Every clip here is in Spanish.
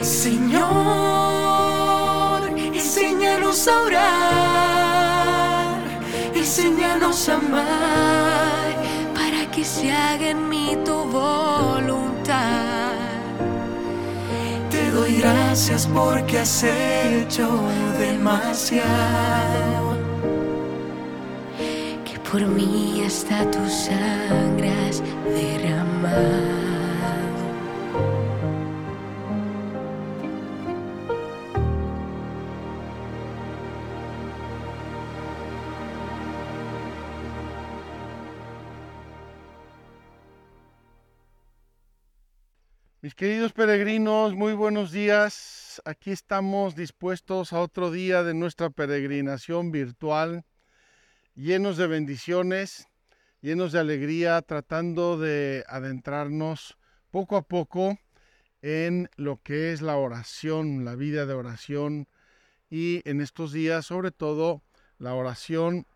Señor, enséñanos a orar, enséñanos a amar, para que se haga en mí tu voluntad. Te doy gracias porque has hecho demasiado. Que por mí hasta tu sangre has Mis queridos peregrinos, muy buenos días. Aquí estamos dispuestos a otro día de nuestra peregrinación virtual, llenos de bendiciones, llenos de alegría, tratando de adentrarnos poco a poco en lo que es la oración, la vida de oración y en estos días sobre todo la oración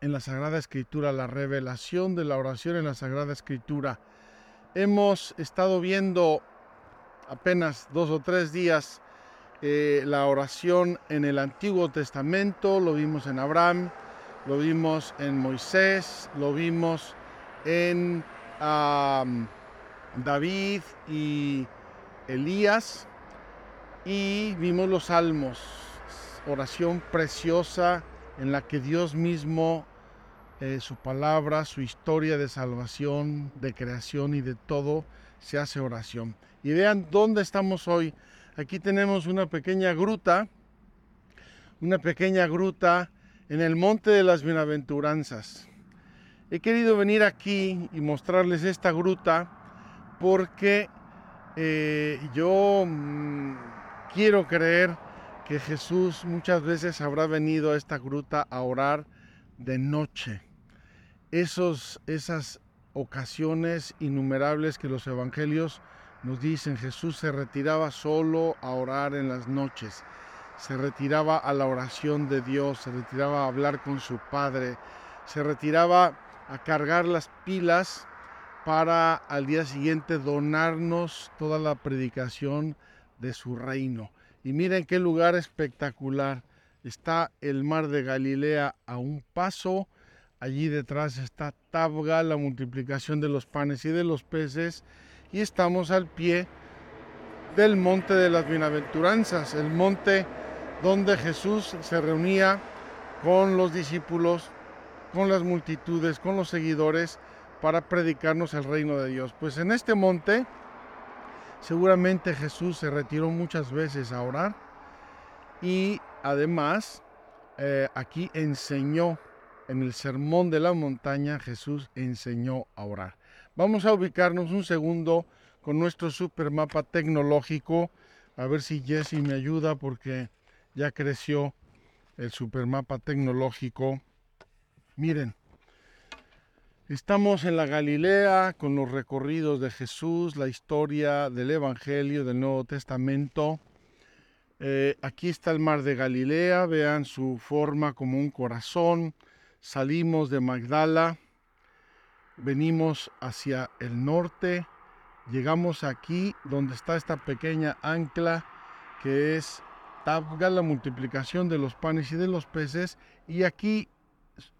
en la Sagrada Escritura, la revelación de la oración en la Sagrada Escritura Hemos estado viendo apenas dos o tres días eh, la oración en el Antiguo Testamento, lo vimos en Abraham, lo vimos en Moisés, lo vimos en David y Elías y vimos los salmos, oración preciosa en la que Dios mismo eh, su palabra, su historia de salvación, de creación y de todo, se hace oración. Y vean dónde estamos hoy. Aquí tenemos una pequeña gruta, una pequeña gruta en el Monte de las Bienaventuranzas. He querido venir aquí y mostrarles esta gruta porque eh, yo mm, quiero creer que Jesús muchas veces habrá venido a esta gruta a orar de noche esos, esas ocasiones innumerables que los evangelios nos dicen. Jesús se retiraba solo a orar en las noches, se retiraba a la oración de Dios, se retiraba a hablar con su Padre, se retiraba a cargar las pilas para al día siguiente donarnos toda la predicación de su reino. Y miren qué lugar espectacular. Está el mar de Galilea a un paso Allí detrás está Tabga, la multiplicación de los panes y de los peces. Y estamos al pie del monte de las bienaventuranzas, el monte donde Jesús se reunía con los discípulos, con las multitudes, con los seguidores, para predicarnos el reino de Dios. Pues en este monte seguramente Jesús se retiró muchas veces a orar y además eh, aquí enseñó en el Sermón de la Montaña Jesús enseñó a orar. Vamos a ubicarnos un segundo con nuestro supermapa tecnológico. A ver si Jesse me ayuda porque ya creció el supermapa tecnológico. Miren, estamos en la Galilea con los recorridos de Jesús, la historia del Evangelio del Nuevo Testamento. Eh, aquí está el mar de Galilea, vean su forma como un corazón salimos de Magdala, venimos hacia el norte, llegamos aquí donde está esta pequeña ancla que es Tabga, la multiplicación de los panes y de los peces, y aquí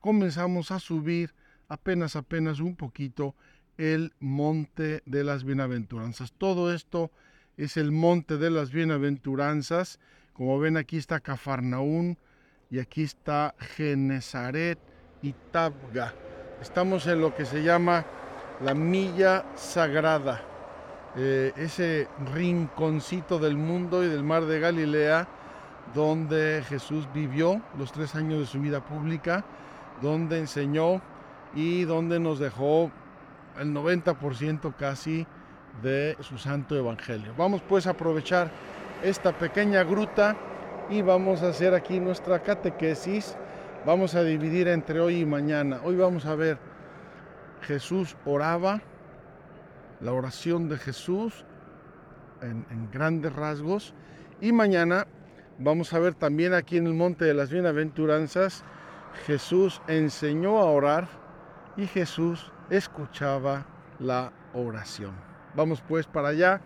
comenzamos a subir apenas, apenas un poquito el monte de las bienaventuranzas. Todo esto es el monte de las bienaventuranzas. Como ven aquí está Cafarnaún, y aquí está Genezaret y Tabga. Estamos en lo que se llama la milla sagrada, eh, ese rinconcito del mundo y del mar de Galilea donde Jesús vivió los tres años de su vida pública, donde enseñó y donde nos dejó el 90% casi de su santo evangelio. Vamos pues a aprovechar esta pequeña gruta y vamos a hacer aquí nuestra catequesis. Vamos a dividir entre hoy y mañana. Hoy vamos a ver Jesús oraba, la oración de Jesús en, grandes rasgos. Y mañana vamos a ver también aquí en el Monte de las Bienaventuranzas, Jesús enseñó a orar y Jesús escuchaba la oración. Vamos pues para allá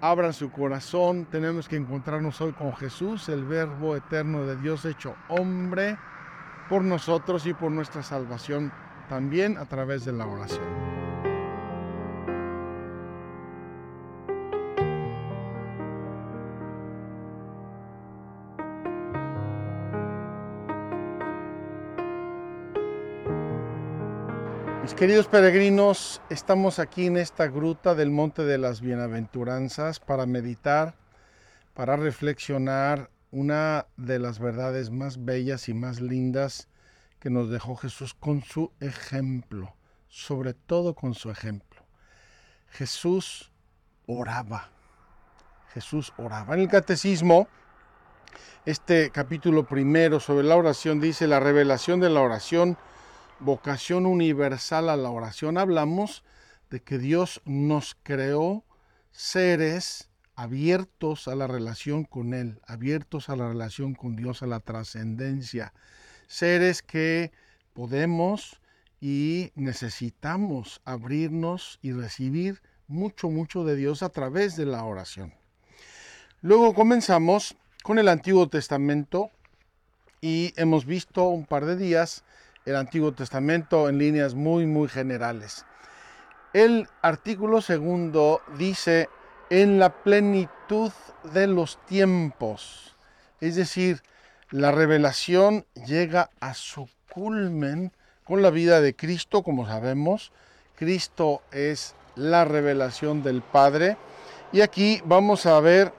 abran su corazón. Tenemos que encontrarnos hoy con Jesús, el Verbo eterno de Dios hecho hombre, por nosotros y por nuestra salvación, también a través de la oración. Queridos peregrinos, estamos aquí en esta gruta del Monte de las Bienaventuranzas para meditar, para reflexionar una de las verdades más bellas y más lindas que nos dejó Jesús con su ejemplo, sobre todo con su ejemplo. Jesús oraba. Jesús oraba. En el catecismo, este capítulo primero sobre la oración dice la revelación de la oración vocación universal a la oración, hablamos de que Dios nos creó seres abiertos a la relación con Él, abiertos a la relación con Dios, a la trascendencia, seres que podemos y necesitamos abrirnos y recibir mucho, mucho de Dios a través de la oración. Luego comenzamos con el Antiguo Testamento y hemos visto un par de días el Antiguo Testamento en líneas muy, muy generales. El artículo segundo dice, en la plenitud de los tiempos, es decir, la revelación llega a su culmen con la vida de Cristo, como sabemos. Cristo es la revelación del Padre. Y aquí vamos a ver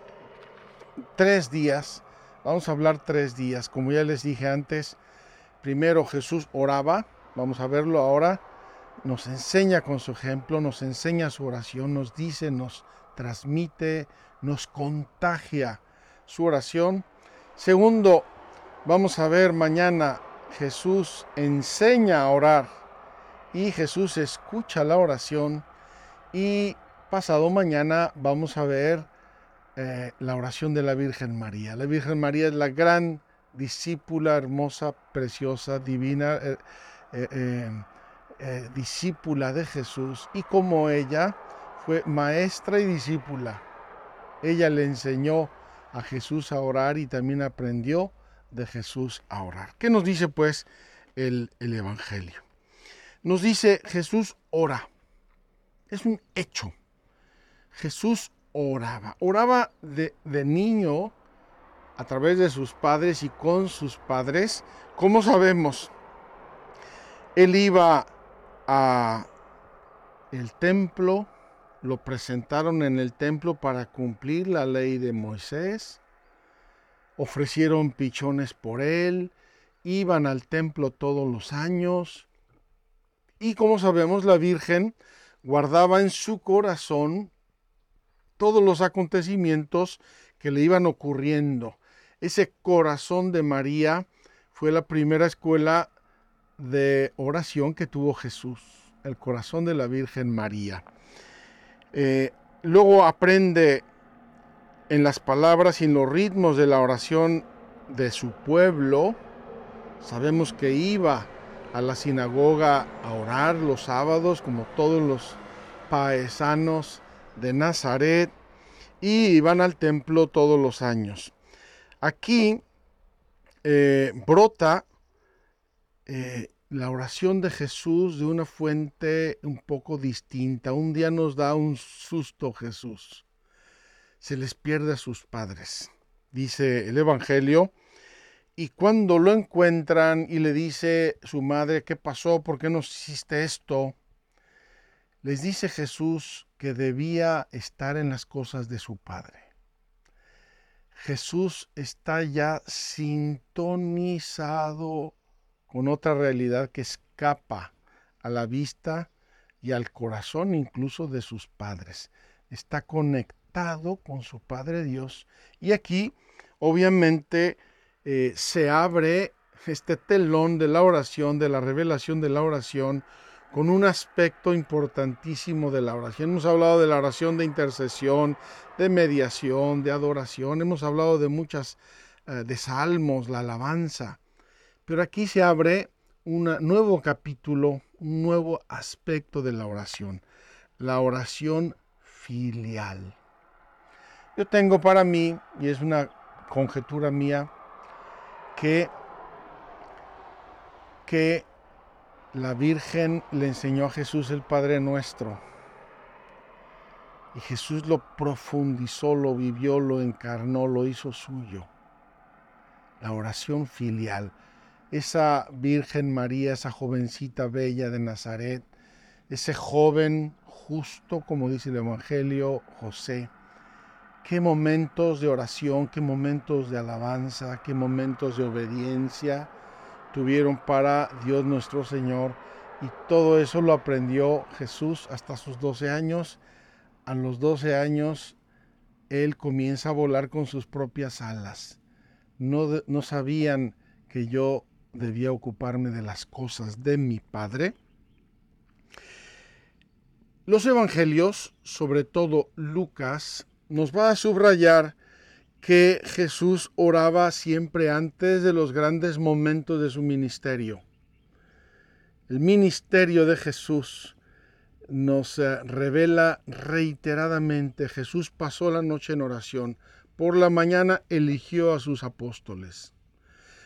tres días, vamos a hablar tres días, como ya les dije antes, Primero Jesús oraba, vamos a verlo ahora, nos enseña con su ejemplo, nos enseña su oración, nos dice, nos transmite, nos contagia su oración. Segundo, vamos a ver mañana, Jesús enseña a orar y Jesús escucha la oración y pasado mañana vamos a ver eh, la oración de la Virgen María. La Virgen María es la gran discípula hermosa, preciosa, divina, eh, eh, eh, discípula de Jesús, y como ella fue maestra y discípula. Ella le enseñó a Jesús a orar y también aprendió de Jesús a orar. ¿Qué nos dice pues el, Evangelio? Nos dice Jesús ora. Es un hecho. Jesús oraba. Oraba de, de niño a través de sus padres y con sus padres. ¿Cómo sabemos? Él iba a el templo, lo presentaron en el templo para cumplir la ley de Moisés, ofrecieron pichones por él, iban al templo todos los años y como sabemos la Virgen guardaba en su corazón todos los acontecimientos que le iban ocurriendo ese corazón de María fue la primera escuela de oración que tuvo Jesús, el corazón de la Virgen María. Eh, luego aprende en las palabras y en los ritmos de la oración de su pueblo. Sabemos que iba a la sinagoga a orar los sábados, como todos los paesanos de Nazaret, y iban al templo todos los años. Aquí eh, brota eh, la oración de Jesús de una fuente un poco distinta. Un día nos da un susto Jesús. Se les pierde a sus padres, dice el Evangelio. Y cuando lo encuentran y le dice su madre, ¿qué pasó? ¿Por qué nos hiciste esto? Les dice Jesús que debía estar en las cosas de su Padre. Jesús está ya sintonizado con otra realidad que escapa a la vista y al corazón incluso de sus padres. Está conectado con su Padre Dios. Y aquí, obviamente, eh, se abre este telón de la oración, de la revelación de la oración, con un aspecto importantísimo de la oración. Hemos hablado de la oración de intercesión, de mediación, de adoración, hemos hablado de muchas, eh, de salmos, la alabanza, pero aquí se abre un nuevo capítulo, un nuevo aspecto de la oración, la oración filial. Yo tengo para mí, y es una conjetura mía, que, que la Virgen le enseñó a Jesús el Padre Nuestro. Y Jesús lo profundizó, lo vivió, lo encarnó, lo hizo suyo. La oración filial. Esa Virgen María, esa jovencita bella de Nazaret, ese joven justo, como dice el Evangelio, José. Qué momentos de oración, qué momentos de alabanza, qué momentos de obediencia tuvieron para Dios nuestro Señor. Y todo eso lo aprendió Jesús hasta sus 12 años. A los 12 años, Él comienza a volar con sus propias alas. No, no sabían que yo debía ocuparme de las cosas de mi Padre. Los evangelios, sobre todo Lucas, nos va a subrayar que Jesús oraba siempre antes de los grandes momentos de su ministerio. El ministerio de Jesús nos eh, revela reiteradamente, Jesús pasó la noche en oración, por la mañana eligió a sus apóstoles.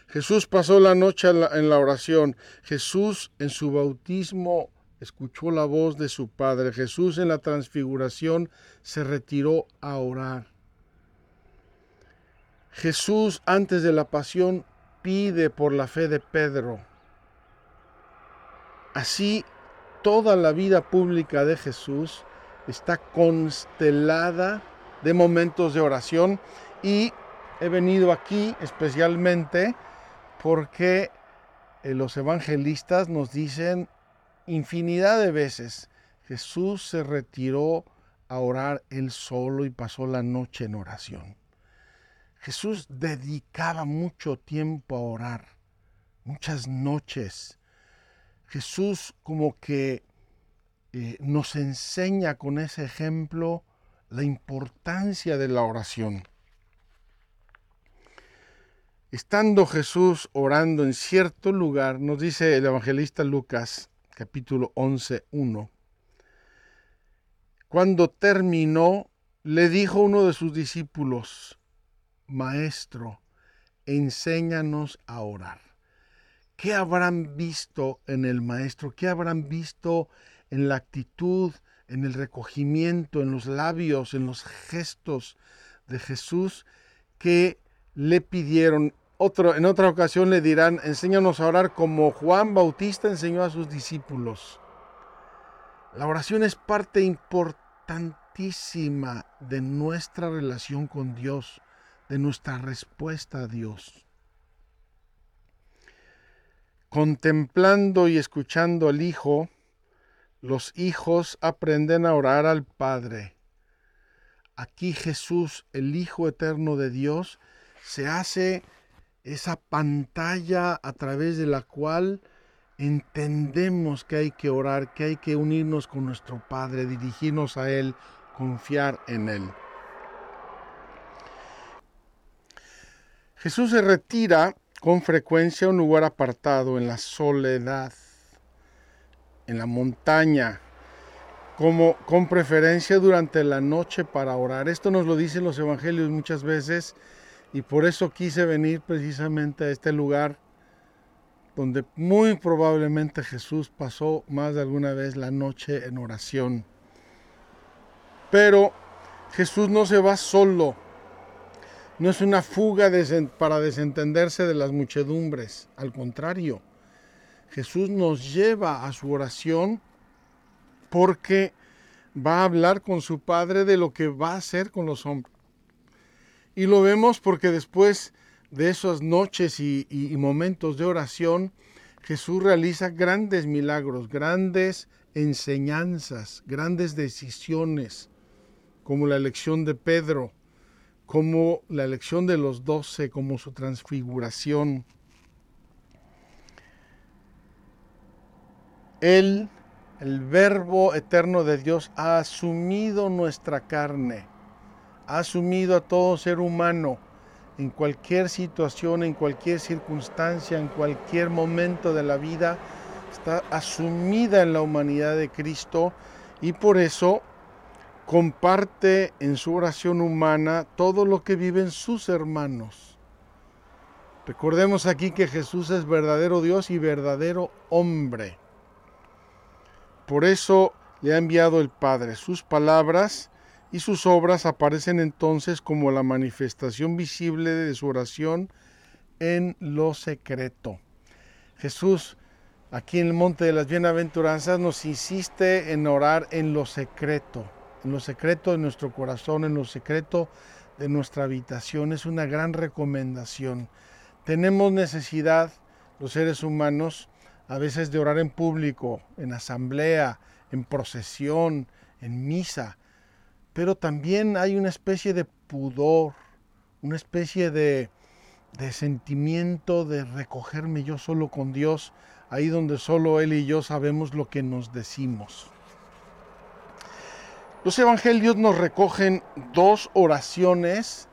Jesús pasó la noche en la oración, Jesús en su bautismo escuchó la voz de su Padre, Jesús en la transfiguración se retiró a orar. Jesús antes de la pasión pide por la fe de Pedro. Así, toda la vida pública de Jesús está constelada de momentos de oración y he venido aquí especialmente porque eh, los evangelistas nos dicen infinidad de veces Jesús se retiró a orar él solo y pasó la noche en oración. Jesús dedicaba mucho tiempo a orar, muchas noches. Jesús como que eh, nos enseña con ese ejemplo la importancia de la oración. Estando Jesús orando en cierto lugar, nos dice el evangelista Lucas, capítulo 11, 1, cuando terminó, le dijo uno de sus discípulos, Maestro, enséñanos a orar. ¿Qué habrán visto en el Maestro? ¿Qué habrán visto en la actitud, en el recogimiento, en los labios, en los gestos de Jesús que le pidieron? Otro, en otra ocasión le dirán, enséñanos a orar como Juan Bautista enseñó a sus discípulos. La oración es parte importantísima de nuestra relación con Dios de nuestra respuesta a Dios. Contemplando y escuchando al Hijo, los hijos aprenden a orar al Padre. Aquí Jesús, el Hijo eterno de Dios, se hace esa pantalla a través de la cual entendemos que hay que orar, que hay que unirnos con nuestro Padre, dirigirnos a Él, confiar en Él. Jesús se retira con frecuencia a un lugar apartado en la soledad, en la montaña, como con preferencia durante la noche para orar. Esto nos lo dicen los evangelios muchas veces y por eso quise venir precisamente a este lugar donde muy probablemente Jesús pasó más de alguna vez la noche en oración. Pero Jesús no se va solo no es una fuga para desentenderse de las muchedumbres, al contrario, Jesús nos lleva a su oración porque va a hablar con su Padre de lo que va a hacer con los hombres. Y lo vemos porque después de esas noches y, y momentos de oración, Jesús realiza grandes milagros, grandes enseñanzas, grandes decisiones, como la elección de Pedro, como la elección de los doce, como su transfiguración. Él, el verbo eterno de Dios, ha asumido nuestra carne, ha asumido a todo ser humano en cualquier situación, en cualquier circunstancia, en cualquier momento de la vida, está asumida en la humanidad de Cristo y por eso comparte en su oración humana todo lo que viven sus hermanos. Recordemos aquí que Jesús es verdadero Dios y verdadero hombre. Por eso le ha enviado el Padre. Sus palabras y sus obras aparecen entonces como la manifestación visible de su oración en lo secreto. Jesús, aquí en el Monte de las Bienaventuranzas, nos insiste en orar en lo secreto, en lo secreto de nuestro corazón, en lo secreto de nuestra habitación. Es una gran recomendación. Tenemos necesidad, los seres humanos, a veces de orar en público, en asamblea, en procesión, en misa, pero también hay una especie de pudor, una especie de, de sentimiento de recogerme yo solo con Dios, ahí donde solo Él y yo sabemos lo que nos decimos. Los evangelios nos recogen dos oraciones,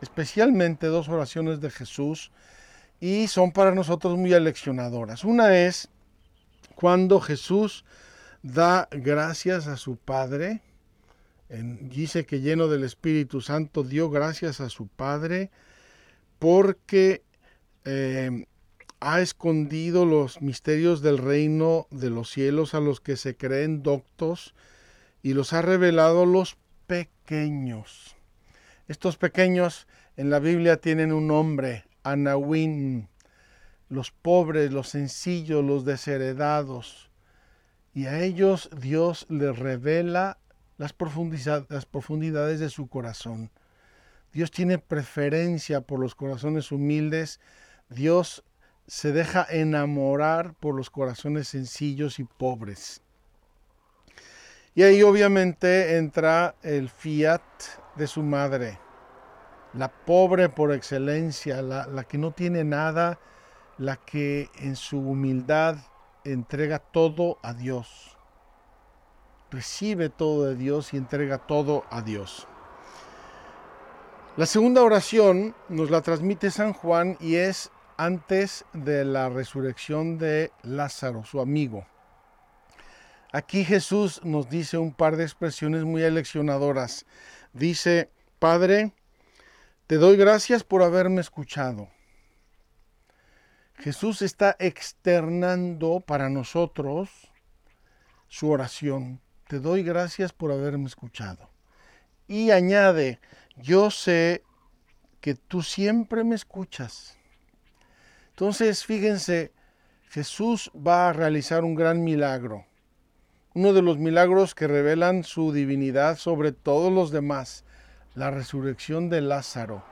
especialmente dos oraciones de Jesús, y son para nosotros muy aleccionadoras. Una es cuando Jesús da gracias a su Padre, dice que lleno del Espíritu Santo dio gracias a su Padre porque eh, ha escondido los misterios del reino de los cielos a los que se creen doctos y los ha revelado los pequeños. Estos pequeños en la Biblia tienen un nombre, Anawin, los pobres, los sencillos, los desheredados. Y a ellos Dios les revela las profundidades de su corazón. Dios tiene preferencia por los corazones humildes. Dios se deja enamorar por los corazones sencillos y pobres. Y ahí obviamente entra el fiat de su madre, la pobre por excelencia, la, que no tiene nada, la que en su humildad entrega todo a Dios. Recibe todo de Dios y entrega todo a Dios. La segunda oración nos la transmite San Juan y es antes de la resurrección de Lázaro, su amigo. Aquí Jesús nos dice un par de expresiones muy eleccionadoras. Dice, Padre, te doy gracias por haberme escuchado. Jesús está externando para nosotros su oración. Te doy gracias por haberme escuchado. Y añade, yo sé que tú siempre me escuchas. Entonces, fíjense, Jesús va a realizar un gran milagro uno de los milagros que revelan su divinidad sobre todos los demás, la resurrección de Lázaro.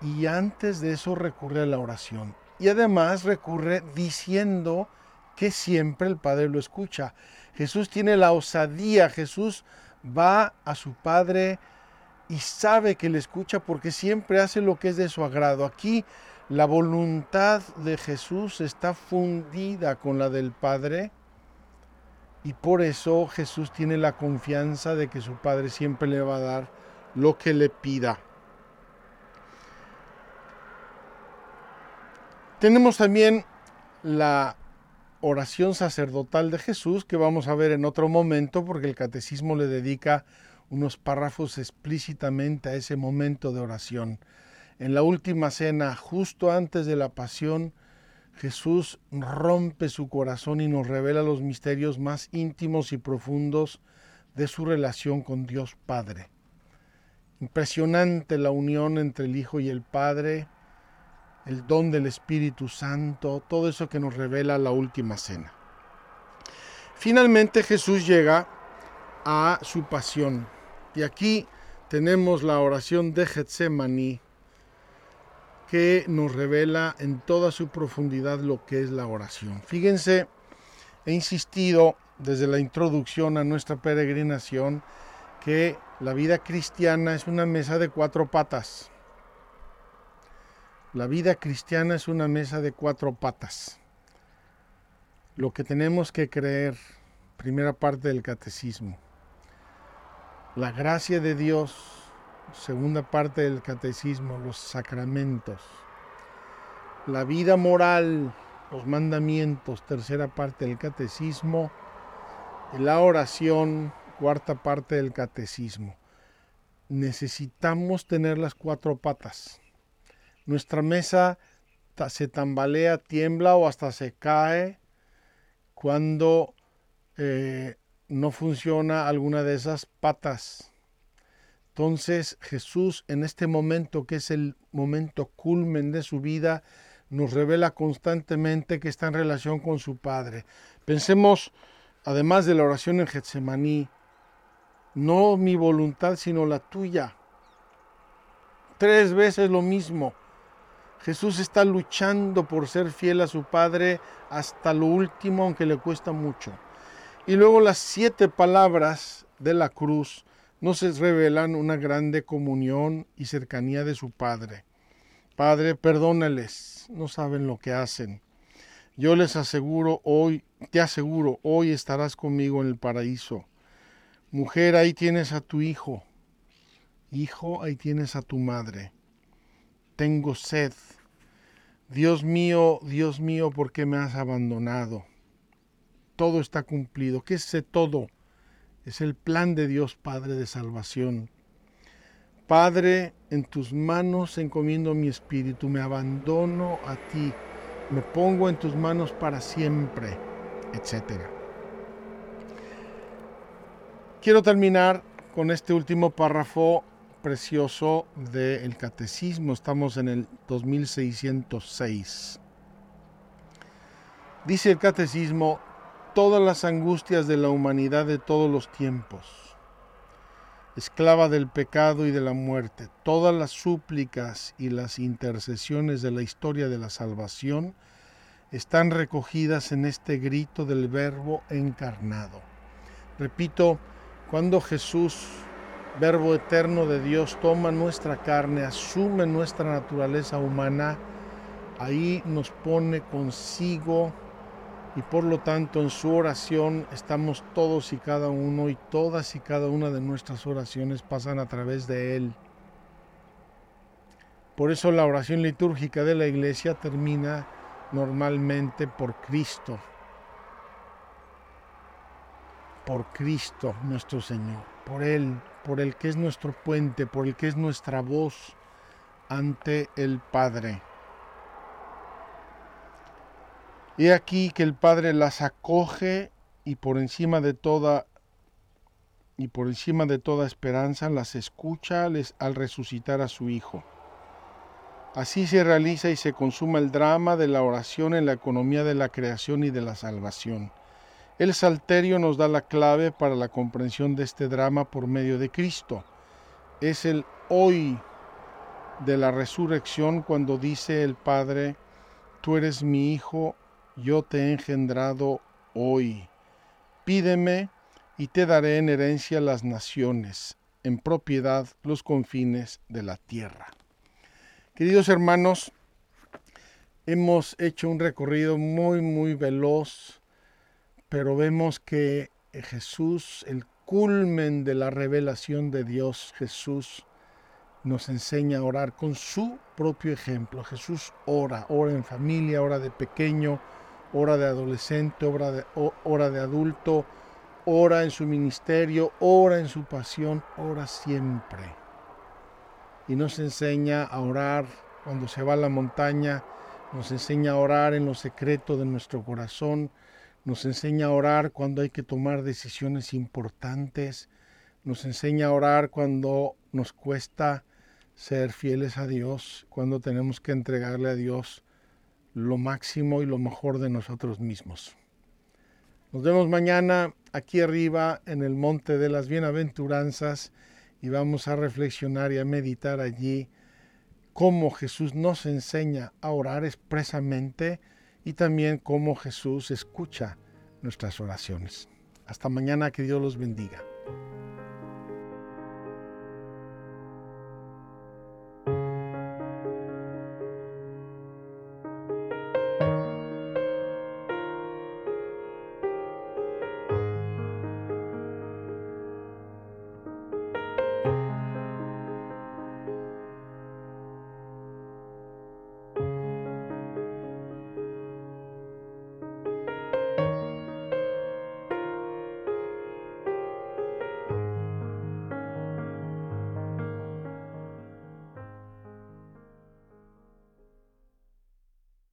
Y antes de eso recurre a la oración. Y además recurre diciendo que siempre el Padre lo escucha. Jesús tiene la osadía, Jesús va a su Padre y sabe que le escucha porque siempre hace lo que es de su agrado. Aquí la voluntad de Jesús está fundida con la del Padre y por eso Jesús tiene la confianza de que su Padre siempre le va a dar lo que le pida. Tenemos también la oración sacerdotal de Jesús que vamos a ver en otro momento porque el catecismo le dedica unos párrafos explícitamente a ese momento de oración. En la última cena, justo antes de la pasión, Jesús rompe su corazón y nos revela los misterios más íntimos y profundos de su relación con Dios Padre. Impresionante la unión entre el Hijo y el Padre, el don del Espíritu Santo, todo eso que nos revela la última cena. Finalmente Jesús llega a su pasión y aquí tenemos la oración de Getsemaní que nos revela en toda su profundidad lo que es la oración. Fíjense, he insistido desde la introducción a nuestra peregrinación que la vida cristiana es una mesa de cuatro patas. La vida cristiana es una mesa de cuatro patas. Lo que tenemos que creer, primera parte del catecismo. La gracia de Dios segunda parte del catecismo, los sacramentos. La vida moral, los mandamientos, tercera parte del catecismo. La oración, cuarta parte del catecismo. Necesitamos tener las cuatro patas. Nuestra mesa se tambalea, tiembla o hasta se cae cuando eh, no funciona alguna de esas patas. Entonces Jesús en este momento, que es el momento culmen de su vida, nos revela constantemente que está en relación con su Padre. Pensemos, además de la oración en Getsemaní, no mi voluntad, sino la tuya. Tres veces lo mismo. Jesús está luchando por ser fiel a su Padre hasta lo último, aunque le cuesta mucho. Y luego las siete palabras de la cruz nos revelan una grande comunión y cercanía de su Padre. Padre, perdónales, no saben lo que hacen. Yo les aseguro hoy, te aseguro, hoy estarás conmigo en el paraíso. Mujer, ahí tienes a tu hijo. Hijo, ahí tienes a tu madre. Tengo sed. Dios mío, Dios mío, ¿por qué me has abandonado? todo está cumplido. ¿Qué es todo? Es el plan de Dios Padre de salvación. Padre, en tus manos encomiendo mi espíritu, me abandono a ti, me pongo en tus manos para siempre, etc. Quiero terminar con este último párrafo precioso del catecismo. Estamos en el 2606. Dice el catecismo, todas las angustias de la humanidad de todos los tiempos, esclava del pecado y de la muerte, todas las súplicas y las intercesiones de la historia de la salvación están recogidas en este grito del Verbo encarnado. Repito, cuando Jesús, Verbo eterno de Dios, toma nuestra carne, asume nuestra naturaleza humana, ahí nos pone consigo y por lo tanto en su oración estamos todos y cada uno y todas y cada una de nuestras oraciones pasan a través de Él. Por eso la oración litúrgica de la iglesia termina normalmente por Cristo, por Cristo nuestro Señor, por Él, por el que es nuestro puente, por el que es nuestra voz ante el Padre. He aquí que el Padre las acoge y por encima de toda y por encima de toda esperanza las escucha al resucitar a su Hijo. Así se realiza y se consuma el drama de la oración en la economía de la creación y de la salvación. El Salterio nos da la clave para la comprensión de este drama por medio de Cristo. Es el hoy de la resurrección cuando dice el Padre, tú eres mi Hijo, yo te he engendrado hoy. Pídeme y te daré en herencia las naciones, en propiedad los confines de la tierra. Queridos hermanos, hemos hecho un recorrido muy, muy veloz, pero vemos que Jesús, el culmen de la revelación de Dios, Jesús, nos enseña a orar con su propio ejemplo. Jesús ora, ora en familia, ora de pequeño, hora de adolescente, hora de, hora de adulto, ora en su ministerio, ora en su pasión, ora siempre. Y nos enseña a orar cuando se va a la montaña, nos enseña a orar en lo secreto de nuestro corazón, nos enseña a orar cuando hay que tomar decisiones importantes, nos enseña a orar cuando nos cuesta ser fieles a Dios, cuando tenemos que entregarle a Dios lo máximo y lo mejor de nosotros mismos. Nos vemos mañana aquí arriba en el Monte de las Bienaventuranzas y vamos a reflexionar y a meditar allí cómo Jesús nos enseña a orar expresamente y también cómo Jesús escucha nuestras oraciones. Hasta mañana, que Dios los bendiga.